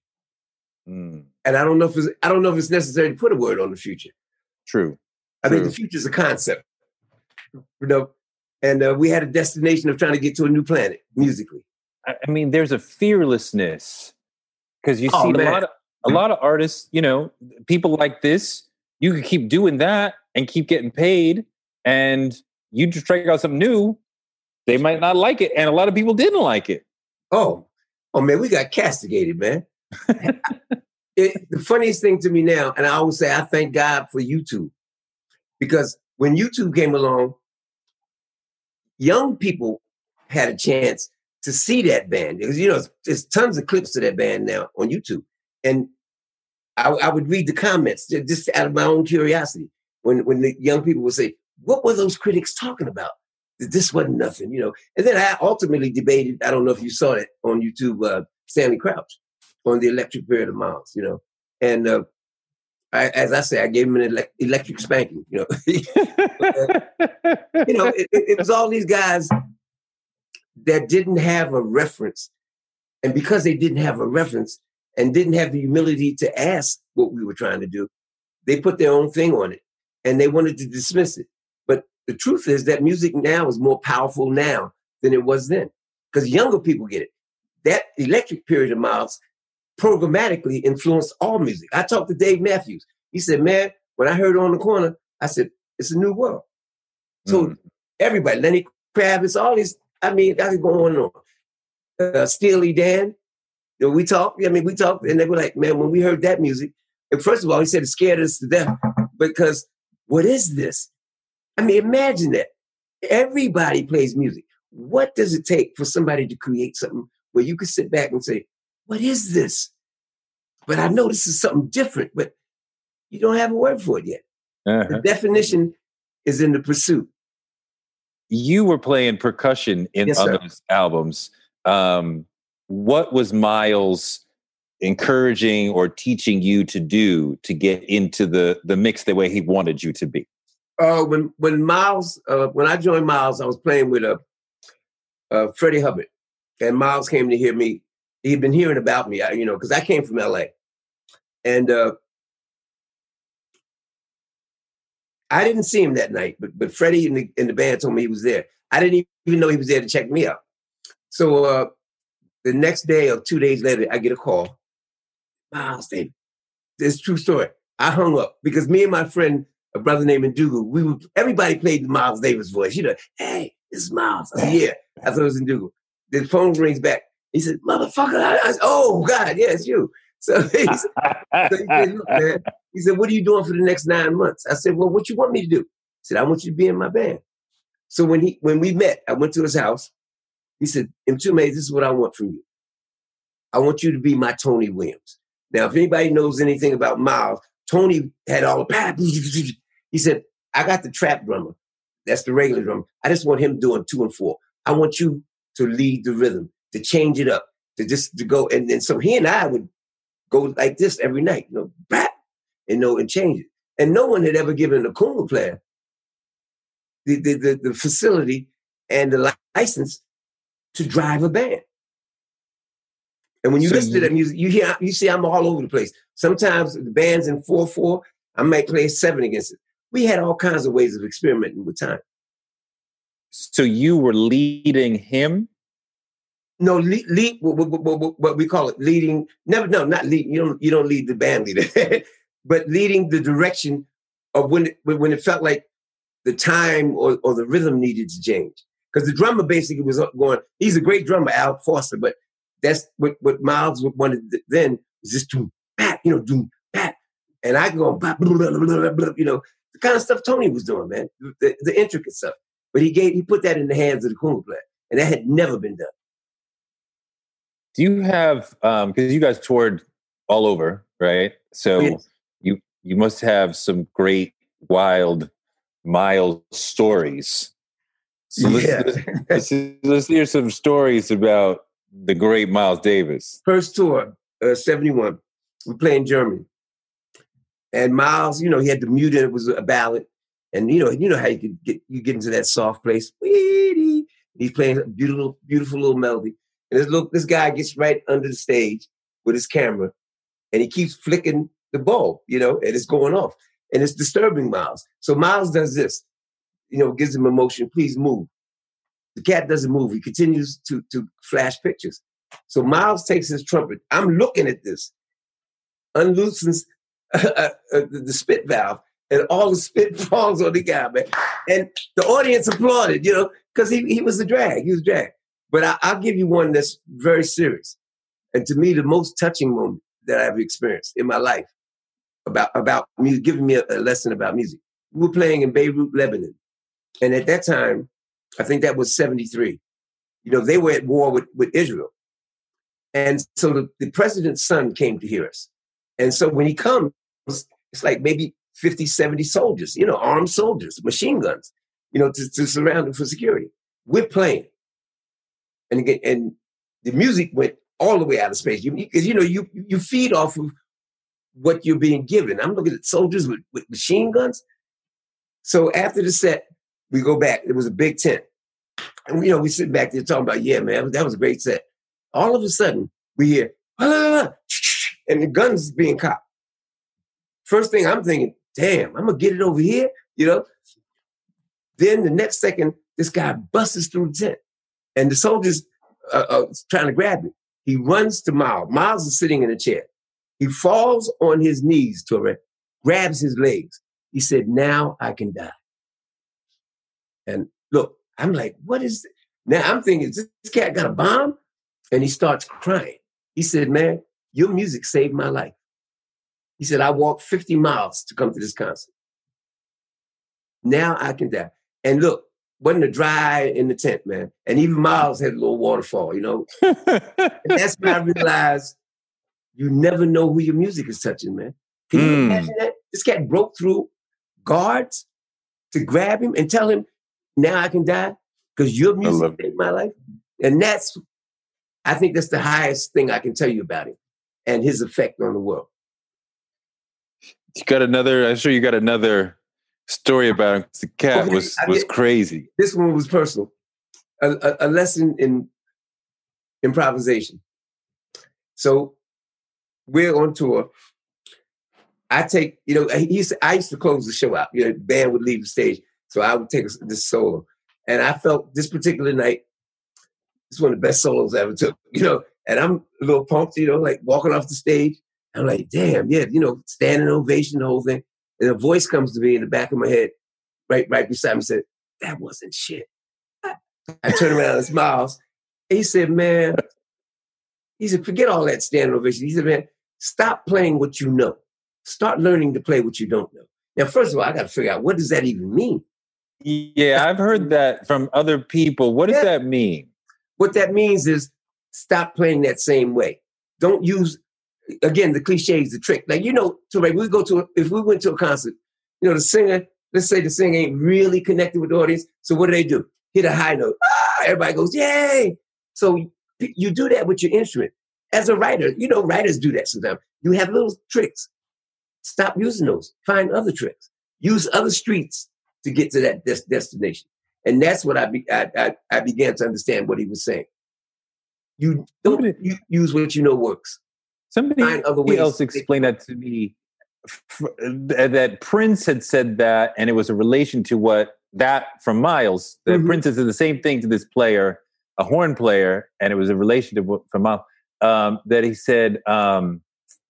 Mm.
And I don't know if it's, I don't know if it's necessary to put a word on the future.
True.
I
True.
mean, the future is a concept. You know, and uh, we had a destination of trying to get to a new planet musically.
I mean, there's a fearlessness because you
Oh,
see a
man.
lot of a lot of artists. You know, people like this. You could keep doing that and keep getting paid, and you just try out something new. They might not like it, and a lot of people didn't like it.
Oh, oh man, we got castigated, man. it, the funniest thing to me now, and I always say I thank God for YouTube because when YouTube came along, young people had a chance to see that band. Because you know, there's tons of clips of that band now on YouTube, and I, I would read the comments just out of my own curiosity when when the young people would say, "What were those critics talking about?" This wasn't nothing, you know. And then I ultimately debated. I don't know if you saw it on YouTube. Uh, Stanley Crouch on the Electric Period of Miles, you know, and uh, I, as I say, I gave him an elec electric spanking, you know. Uh, you know, it, it was all these guys that didn't have a reference. And because they didn't have a reference and didn't have the humility to ask what we were trying to do, they put their own thing on it and they wanted to dismiss it. But the truth is that music now is more powerful now than it was then because younger people get it. That electric period of miles programmatically influenced all music. I talked to Dave Matthews. He said, Man, when I heard on the corner, I said, It's a new world. So
Mm.
everybody, Lenny Kravitz, all these, I mean, I could go on and on. Uh, Steely Dan, you know, we talked, I mean, we talked, and they were like, man, when we heard that music, and first of all, he said it scared us to death because what is this? I mean, imagine that. Everybody plays music. What does it take for somebody to create something where you could sit back and say, what is this? But I know this is something different, but you don't have a word for it yet.
Uh-huh.
The definition is in the pursuit.
You were playing percussion in
Yes,
those albums. Um, what was Miles encouraging or teaching you to do to get into the the mix the way he wanted you to be?
Uh, when when Miles, uh, when I joined Miles, I was playing with uh, uh, Freddie Hubbard, and Miles came to hear me. He'd been hearing about me, you know, because I came from L.A. and uh, I didn't see him that night, but but Freddie and the, and the band told me he was there. I didn't even know he was there to check me out. So uh, the next day or two days later, I get a call. Miles, Davis, this is a true story. I hung up because me and my friend, a brother named Ndugu, we would, everybody played the Miles Davis voice. You know, hey, this is Miles. I said, yeah. I thought it was Ndugu. The phone rings back. He said, motherfucker. I, I oh, God, it's you. So he said, so he said, look, man. He said, what are you doing for the next nine months? I said, well, what you want me to do? He said, I want you to be in my band. So when he when we met, I went to his house. He said, Mtume, this is what I want from you. I want you to be my Tony Williams. Now, if anybody knows anything about Miles, Tony had all the. He said, I got the trap drummer. That's the regular drummer. I just want him doing two and four. I want you to lead the rhythm, to change it up, to just to go. And then so he and I would go like this every night, you know, bap, and know, and change it. And no one had ever given a conga player the, the, the, the facility and the license to drive a band. And when you
So
listen to that music, you hear you see I'm all over the place. Sometimes the band's in four four, I might play seven against it. We had all kinds of ways of experimenting with time.
So you were leading him.
No, lead, lead what, what, what- what- we call it, leading. Never, no, not lead. You don't, you don't lead the band leader, but leading the direction of when it, when it felt like the time or, or the rhythm needed to change. Because the drummer basically was going. He's a great drummer, Al Foster, but that's what what Miles wanted then Is just doom bat, you know, doom bat, and I go blah, blah, blah, blah, blah, you know, the kind of stuff Tony was doing, man, the, the intricate stuff. But he gave he put that in the hands of the conga player, and that had never been done.
Do you have um because you guys toured all over, right? So
Yes.
you you must have some great wild Miles stories. So let's,
Yeah.
let's, let's, let's hear some stories about the great Miles Davis.
first tour, uh, 71. We play in Germany. And Miles, you know, he had the mute it was a ballad. And you know, you know how you could get you get into that soft place. He's playing a beautiful, beautiful little melody. And this look, this guy gets right under the stage with his camera and he keeps flicking the bulb, you know, and it's going off. And it's disturbing Miles. So Miles does this, you know, gives him a motion, please move. The cat doesn't move. He continues to, to flash pictures. So Miles takes his trumpet. I'm looking at this, unloosens uh, uh, the, the spit valve, and all the spit falls on the guy, man. And the audience applauded, you know, because he, he was the drag. He was drag. But I, I'll give you one that's very serious. And to me, the most touching moment that I've experienced in my life about, about music, giving me a, a lesson about music. We were playing in Beirut, Lebanon. And at that time, I think that was 73. You know, they were at war with, with Israel. And so the, the president's son came to hear us. And so when he comes, it's like maybe 50, 70 soldiers, you know, armed soldiers, machine guns, you know, to, to surround him for security. We're playing. And again, and the music went all the way out of space. You, because, you know, you, you feed off of what you're being given. I'm looking at soldiers with, with machine guns. So after the set, we go back. It was a big tent. And, you know, we sit back there talking about, yeah, man, that was a great set. All of a sudden, we hear, "Ah," and the guns being cocked. First thing I'm thinking, damn, I'm gonna get it over here, you know. Then the next second, this guy busts through the tent, and the soldiers uh, uh, trying to grab him. He runs to Miles. Miles is sitting in a chair. He falls on his knees to it, grabs his legs. He said, "Now I can die." And look, I'm like, "What is?" This? Now I'm thinking, "Is this cat got a bomb?" And he starts crying. He said, "Man, your music saved my life." He said, I walked 50 miles to come to this concert. Now I can die. And look, wasn't a dry in the tent, man. And even Miles had a little waterfall, you know. And that's when I realized you never know who your music is touching, man. Can you
Mm.
imagine that? This cat broke through guards to grab him and tell him, now I can die because your music saved my life. And that's, I think that's the highest thing I can tell you about him and his effect on the world.
You got another. I'm sure you got another story about him. The cat was was crazy.
This one was personal. A, a, a lesson in improvisation. So we're on tour. I take, you know, he used to, I used to close the show out. You know, the band would leave the stage, so I would take this solo. And I felt this particular night, it's one of the best solos I ever took. You know, and I'm a little pumped. You know, like walking off the stage. I'm like, damn, yeah, you know, standing ovation, the whole thing. And a voice comes to me in the back of my head, right, right beside me, said, "That wasn't shit." I turn around and smiles. He said, man, he said, forget all that standing ovation. He said, man, stop playing what you know. Start learning to play what you don't know. Now, first of all, I got to figure out what does that even mean?
Yeah, I've heard that from other people. What does
Yeah.
that mean?
What that means is stop playing that same way. Don't use, again, the cliche is the trick. Like, you know, so like we go to, a, if we went to a concert, you know, the singer, let's say the singer ain't really connected with the audience. So what do they do? Hit a high note. Ah, everybody goes, yay. So you- you do that with your instrument. As a writer, you know, writers do that sometimes. You have little tricks. Stop using those. Find other tricks. Use other streets to get to that des- destination. And that's what I, be, I, I, I began to understand what he was saying. You don't you use what you know works.
Somebody else explained that to me. That Prince had said that, and it was a relation to what that from Miles. That
Mhm.
Prince said the same thing to this player, a horn player, and it was a relation to what- from Miles. Um, that he said um,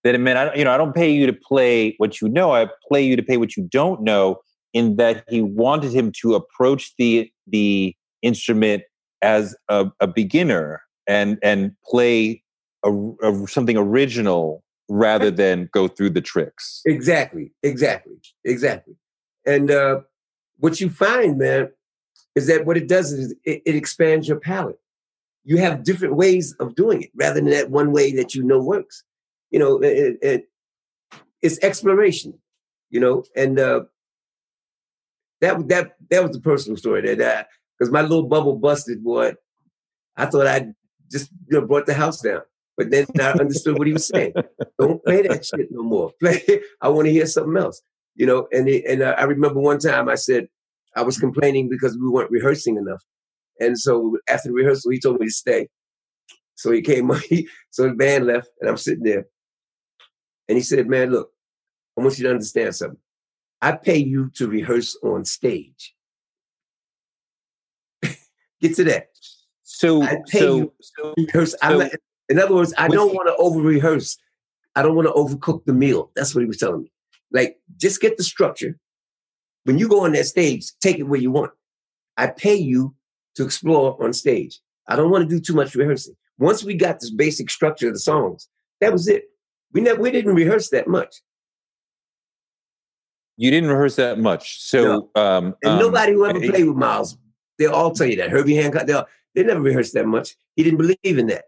that it meant, I don't, you know, I don't pay you to play what you know. I play you to pay what you don't know. In that he wanted him to approach the the instrument as a, a beginner and and play a, a- something original rather than go through the tricks.
Exactly, exactly, exactly. And uh, what you find, man, is that what it does is it, it expands your palette. You have different ways of doing it rather than that one way that you know works. You know, it, it, it's exploration. You know, and uh, that that that was the personal story that because my little bubble busted, boy. I thought I just you know, brought the house down, but then I understood what he was saying. Don't play that shit no more. Play. I want to hear something else. You know, and it, and I remember one time I said I was complaining because we weren't rehearsing enough, and so after the rehearsal he told me to stay. So he came. He, so the band left, and I'm sitting there, and he said, "Man, look, I want you to understand something. I pay you to rehearse on stage. Get to that.
So,
I pay
so,
you
so
rehearse. I'm not, in other words, I don't want to over rehearse. I don't want to overcook the meal. That's what he was telling me. Like, just get the structure. When you go on that stage, take it where you want. I pay you to explore on stage. I don't want to do too much rehearsing. Once we got this basic structure of the songs, that was it. We never we didn't rehearse that much.
you didn't rehearse that much. So, um,
And
um,
nobody who ever played with Miles, they'll all tell you that. Herbie Hancock, they'll, they never rehearsed that much. He didn't believe in that.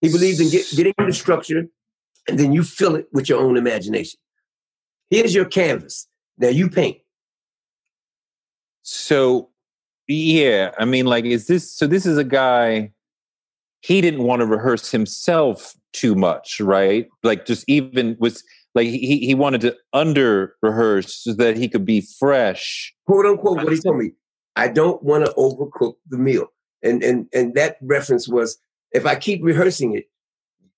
He believes in get, getting the structure and then you fill it with your own imagination. Here's your canvas. Now you paint.
So, yeah, I mean, like, is this so? This is a guy, he didn't want to rehearse himself too much, right? Like, just even was like, he, he wanted to under rehearse so that he could be fresh.
Quote unquote, what he told me. I don't want to overcook the meal. And and and that reference was if I keep rehearsing it,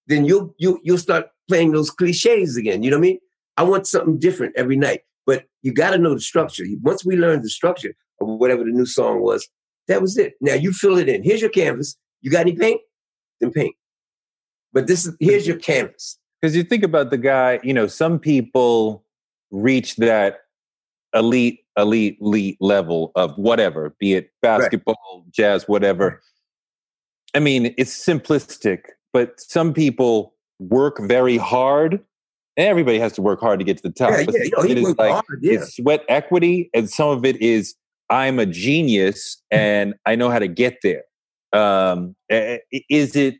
then you'll you you'll start playing those cliches again. You know what I mean? I want something different every night. But you got to know the structure. Once we learned the structure of whatever the new song was, that was it. Now you fill it in. Here's your canvas. You got any paint? Then paint. But this is here's your canvas.
Because you think about the guy, you know, some people reach that elite, elite, elite level of whatever, be it basketball, jazz, whatever. I mean, it's simplistic, but some people work very hard. Everybody has to work hard to get to the top.
Yeah, yeah,
some
you know,
it is like
hard, yeah.
it's sweat equity, and some of it is I'm a genius and I know how to get there. Um, is it?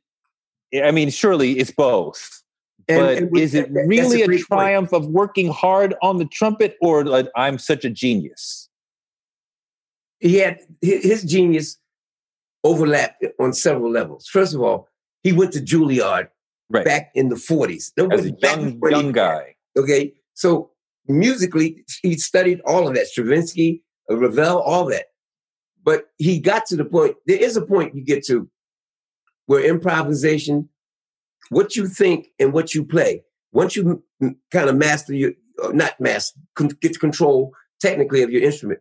I mean, surely it's both
And-
but
and
is it really a,
point.
triumph of working hard on the trumpet or like I'm such a genius?
he had his genius overlapped on several levels. First of all, he went to Juilliard
Right.
back in the 40s. No,
As a young young guy.
Okay, so musically, he studied all of that, Stravinsky, uh, Ravel, all that. But he got to the point. There is a point you get to where improvisation, what you think and what you play, once you kind of master your, or not master, get control technically of your instrument,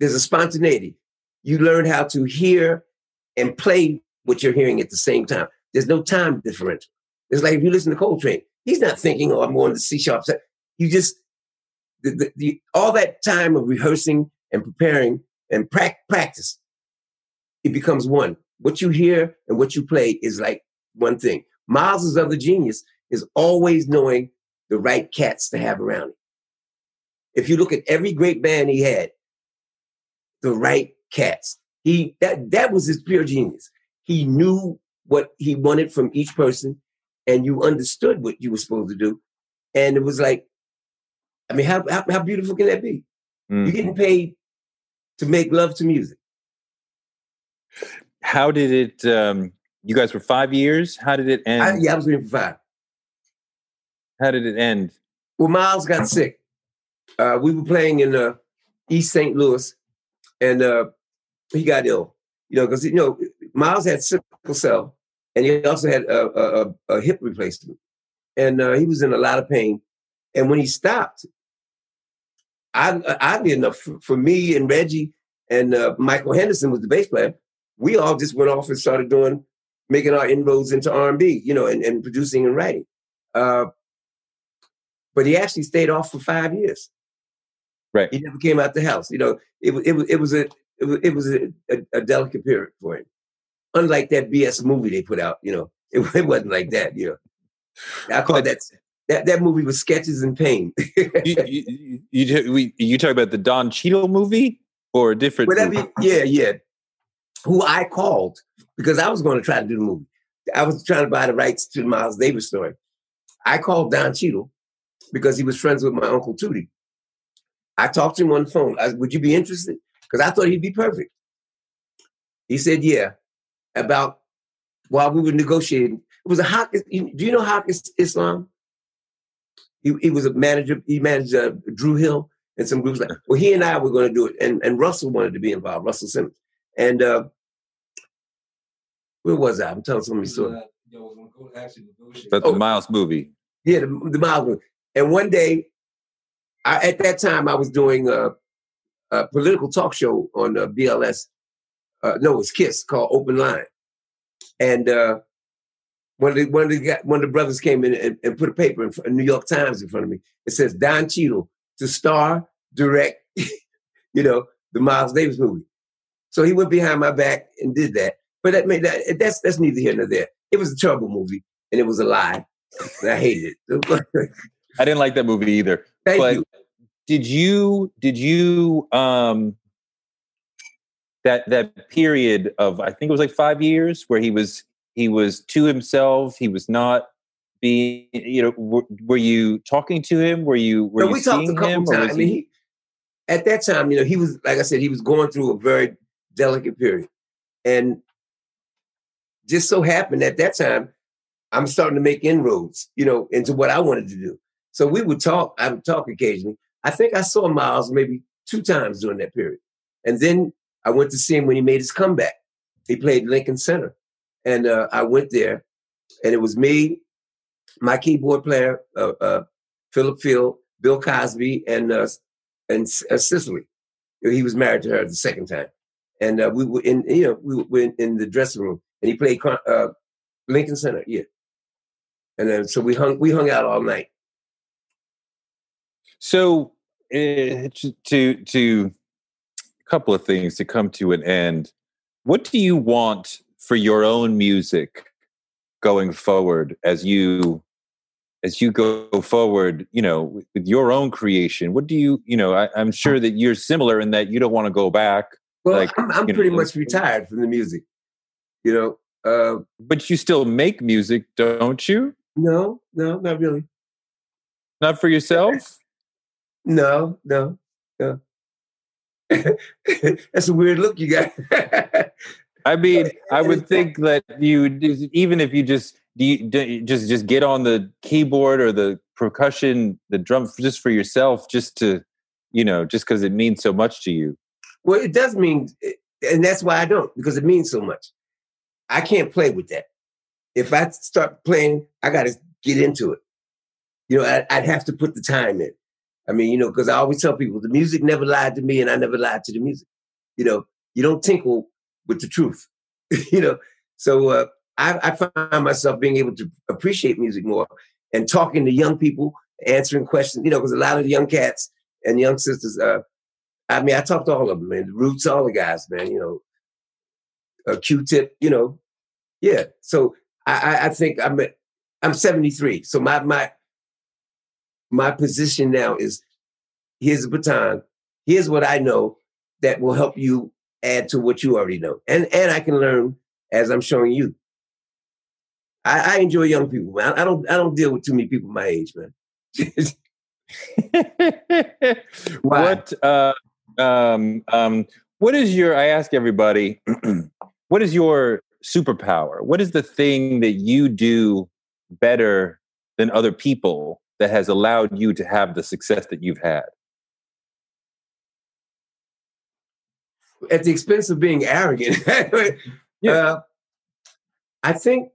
there's a spontaneity. You learn how to hear and play what you're hearing at the same time. There's no time differential. It's like if you listen to Coltrane, he's not thinking, "Oh, I'm going to C sharp." You just the, the, the, all that time of rehearsing and preparing and prac- practice, it becomes one. What you hear and what you play is like one thing. Miles' other genius is always knowing the right cats to have around him. If you look at every great band he had, the right cats. He that that was his pure genius. He knew what he wanted from each person, and you understood what you were supposed to do. And it was like, I mean, how how, how beautiful can that be?
Mm.
You're getting paid to make love to music.
How did it um you guys were 5 years? How did it end?
I, yeah, I was reading for five.
How did it end?
Well, Miles got sick. Uh, we were playing in uh, East St. Louis, and uh, he got ill. You know, because you know Miles had sickle cell, and he also had a, a, a, hip replacement, and uh, he was in a lot of pain. And when he stopped, I, oddly enough, for, for me and Reggie and uh, Michael Henderson was the bass player. We all just went off and started doing, making our inroads into R and B, you know, and, and producing and writing. Uh, but he actually stayed off for five years.
Right.
He never came out the house. You know, it it it was a it was, it was a, a, a delicate period for him. Unlike that BS movie they put out, you know, it, it wasn't like that. You know, I call that that that movie was sketches in pain.
you, you, you, you, we, you talk about the Don Cheadle movie or a different
Whatever. you- Yeah, yeah. Who I called because I was going to try to do the movie. I was trying to buy the rights to the Miles Davis story. I called Don Cheadle because he was friends with my uncle Tootie. I talked to him on the phone. I, Would you be interested? Because I thought he'd be perfect. He said, "Yeah." About while we were negotiating, it was a Hawk. Do you know Hawk Is- Islam? He, he was a manager. He managed uh, Dru Hill and some groups like. Well, he and I were going to do it, and and Russell wanted to be involved. Russell Simmons. And uh, where was I? I'm telling somebody story.
That's
Oh.
the Miles movie.
Yeah, the, the mild one. And one day, I, at that time, I was doing a, a political talk show on uh, BLS. Uh, no, it's Kiss called Open Line. And uh, one of the one of the guy- one of the brothers came in and, and put a paper in a New York Times in front of me. It says Don Cheadle to star, direct, you know, the Miles Davis movie. So he went behind my back and did that. But that made that that's that's neither here nor there. It was a terrible movie, and it was a lie. I hated it.
I didn't like that movie either.
Thank
but
you.
Did you did you um that that period of I think it was like five years where he was he was to himself. He was not being you know were, were you talking to him? Were you were
No,
you
we talked a
seeing
couple
him?
times. I mean,
he,
at that time, you know, he was like I said, he was going through a very delicate period, and just so happened at that time, I'm starting to make inroads, you know, into what I wanted to do. So we would talk. I would talk occasionally. I think I saw Miles maybe two times during that period, and then I went to see him when he made his comeback. He played Lincoln Center, and uh, I went there, and it was me, my keyboard player, uh, uh, Philip Field, Bill Cosby, and uh, and uh, Cicely. He was married to her the second time, and uh, we were in you know we were in, in the dressing room, and he played Lincoln Center, yeah. And then so we hung we hung out all night.
So Eh, to to to a couple of things to come to an end. What do you want for your own music going forward as you as you go forward? You know, with, with your own creation. What do you you know? I, I'm sure that you're similar in that you don't want to go back,
Well,
Like,
I'm, I'm
you know,
pretty much retired from the music. You know, uh,
but you still make music, don't you?
No, no, not really.
Not for eh, eh, yourself?
No, no, no. That's a weird look you got.
I mean, I would think that you even if you just do you, do you just just get on the keyboard or the percussion, the drum just for yourself, just to you know, just because it means so much to you.
Well, it does mean, and that's why I don't because it means so much. I can't play with that. If I start playing, I got to get into it. You know, I, I'd have to put the time in. I mean, you know, because I always tell people the music never lied to me, and I never lied to the music. You know, you don't tinkle with the truth. you know, so uh, I, I find myself being able to appreciate music more and talking to young people, answering questions. You know, because a lot of the young cats and young sisters, uh, I mean, I talk to all of them, man. Roots, all the guys, man. You know, a Q-tip. You know, yeah. So I, I think I'm I'm 73. So my my my position now is here's the baton. Here's what I know that will help you add to what you already know, and and I can learn as I'm showing you. I, I enjoy young people, man. I don't I don't deal with too many people my age, man.
what uh, um, um, what is your? I ask everybody, what is your superpower? What is the thing that you do better than other people that has allowed you to have the success that you've had?
At the expense of being arrogant, yeah. Uh, I think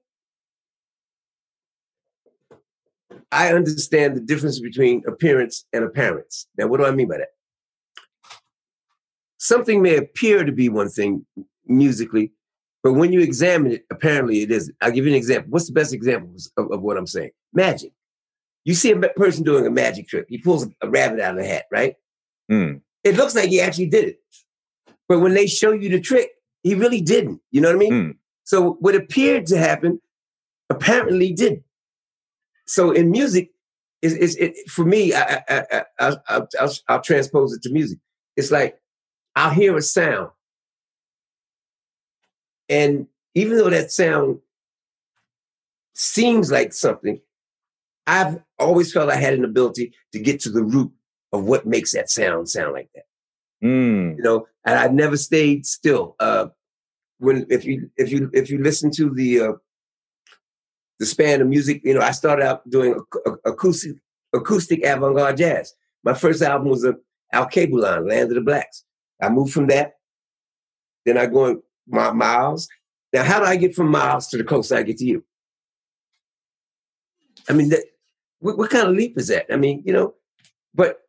I understand the difference between appearance and appearance. Now, what do I mean by that? Something may appear to be one thing musically, but when you examine it, apparently it isn't. I'll give you an example. What's the best example of, of what I'm saying? Magic. You see a person doing a magic trick. He pulls a rabbit out of the hat, right?
Mm.
It looks like he actually did it. But when they show you the trick, he really didn't. You know what I mean?
Mm.
So what appeared to happen apparently didn't. So in music, is is it, for me? I, I, I, I, I'll, I'll transpose it to music. It's like I'll hear a sound, and even though that sound seems like something, I've always felt I had an ability to get to the root of what makes that sound sound like that.
Mm.
You know, and I've never stayed still. Uh, when if you if you if you listen to the uh, the span of music, you know, I started out doing acoustic acoustic avant-garde jazz. My first album was a Alkebulan, Land of the Blacks. I moved from that. Then I go in my Miles. Now, how do I get from Miles to the closer I get to you? I mean, that, what, what kind of leap is that? I mean, you know, but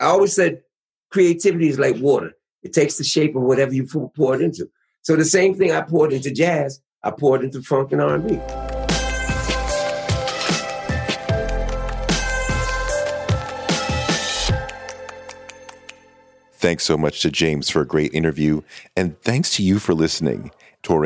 I always said creativity is like water. It takes the shape of whatever you pour it into. So the same thing I poured into jazz, I poured into funk and R&B.
Thanks so much to James for a great interview, and thanks to you for listening.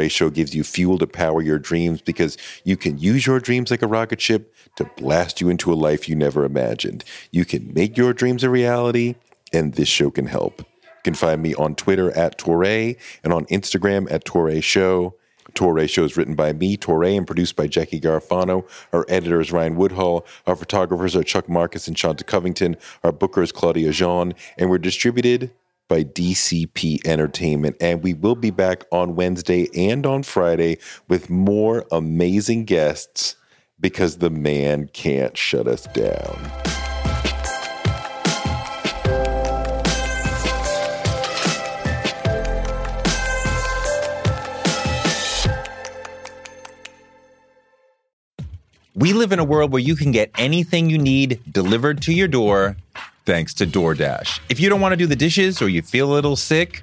Show gives you fuel to power your dreams because you can use your dreams like a rocket ship to blast you into a life you never imagined. You can make your dreams a reality, and this show can help. You can find me on Twitter at Touré and on Instagram at Touré Show. Touré Show is written by me, Touré, and produced by Jackie Garfano. Our editor is Ryan Woodhull. Our photographers are Chuck Marcus and Shanta Covington. Our booker is Claudia Jean. And we're distributed by DCP Entertainment. And we will be back on Wednesday and on Friday with more amazing guests because the man can't shut us down.
We live in a world where you can get anything you need delivered to your door thanks to DoorDash. If you don't want to do the dishes or you feel a little sick,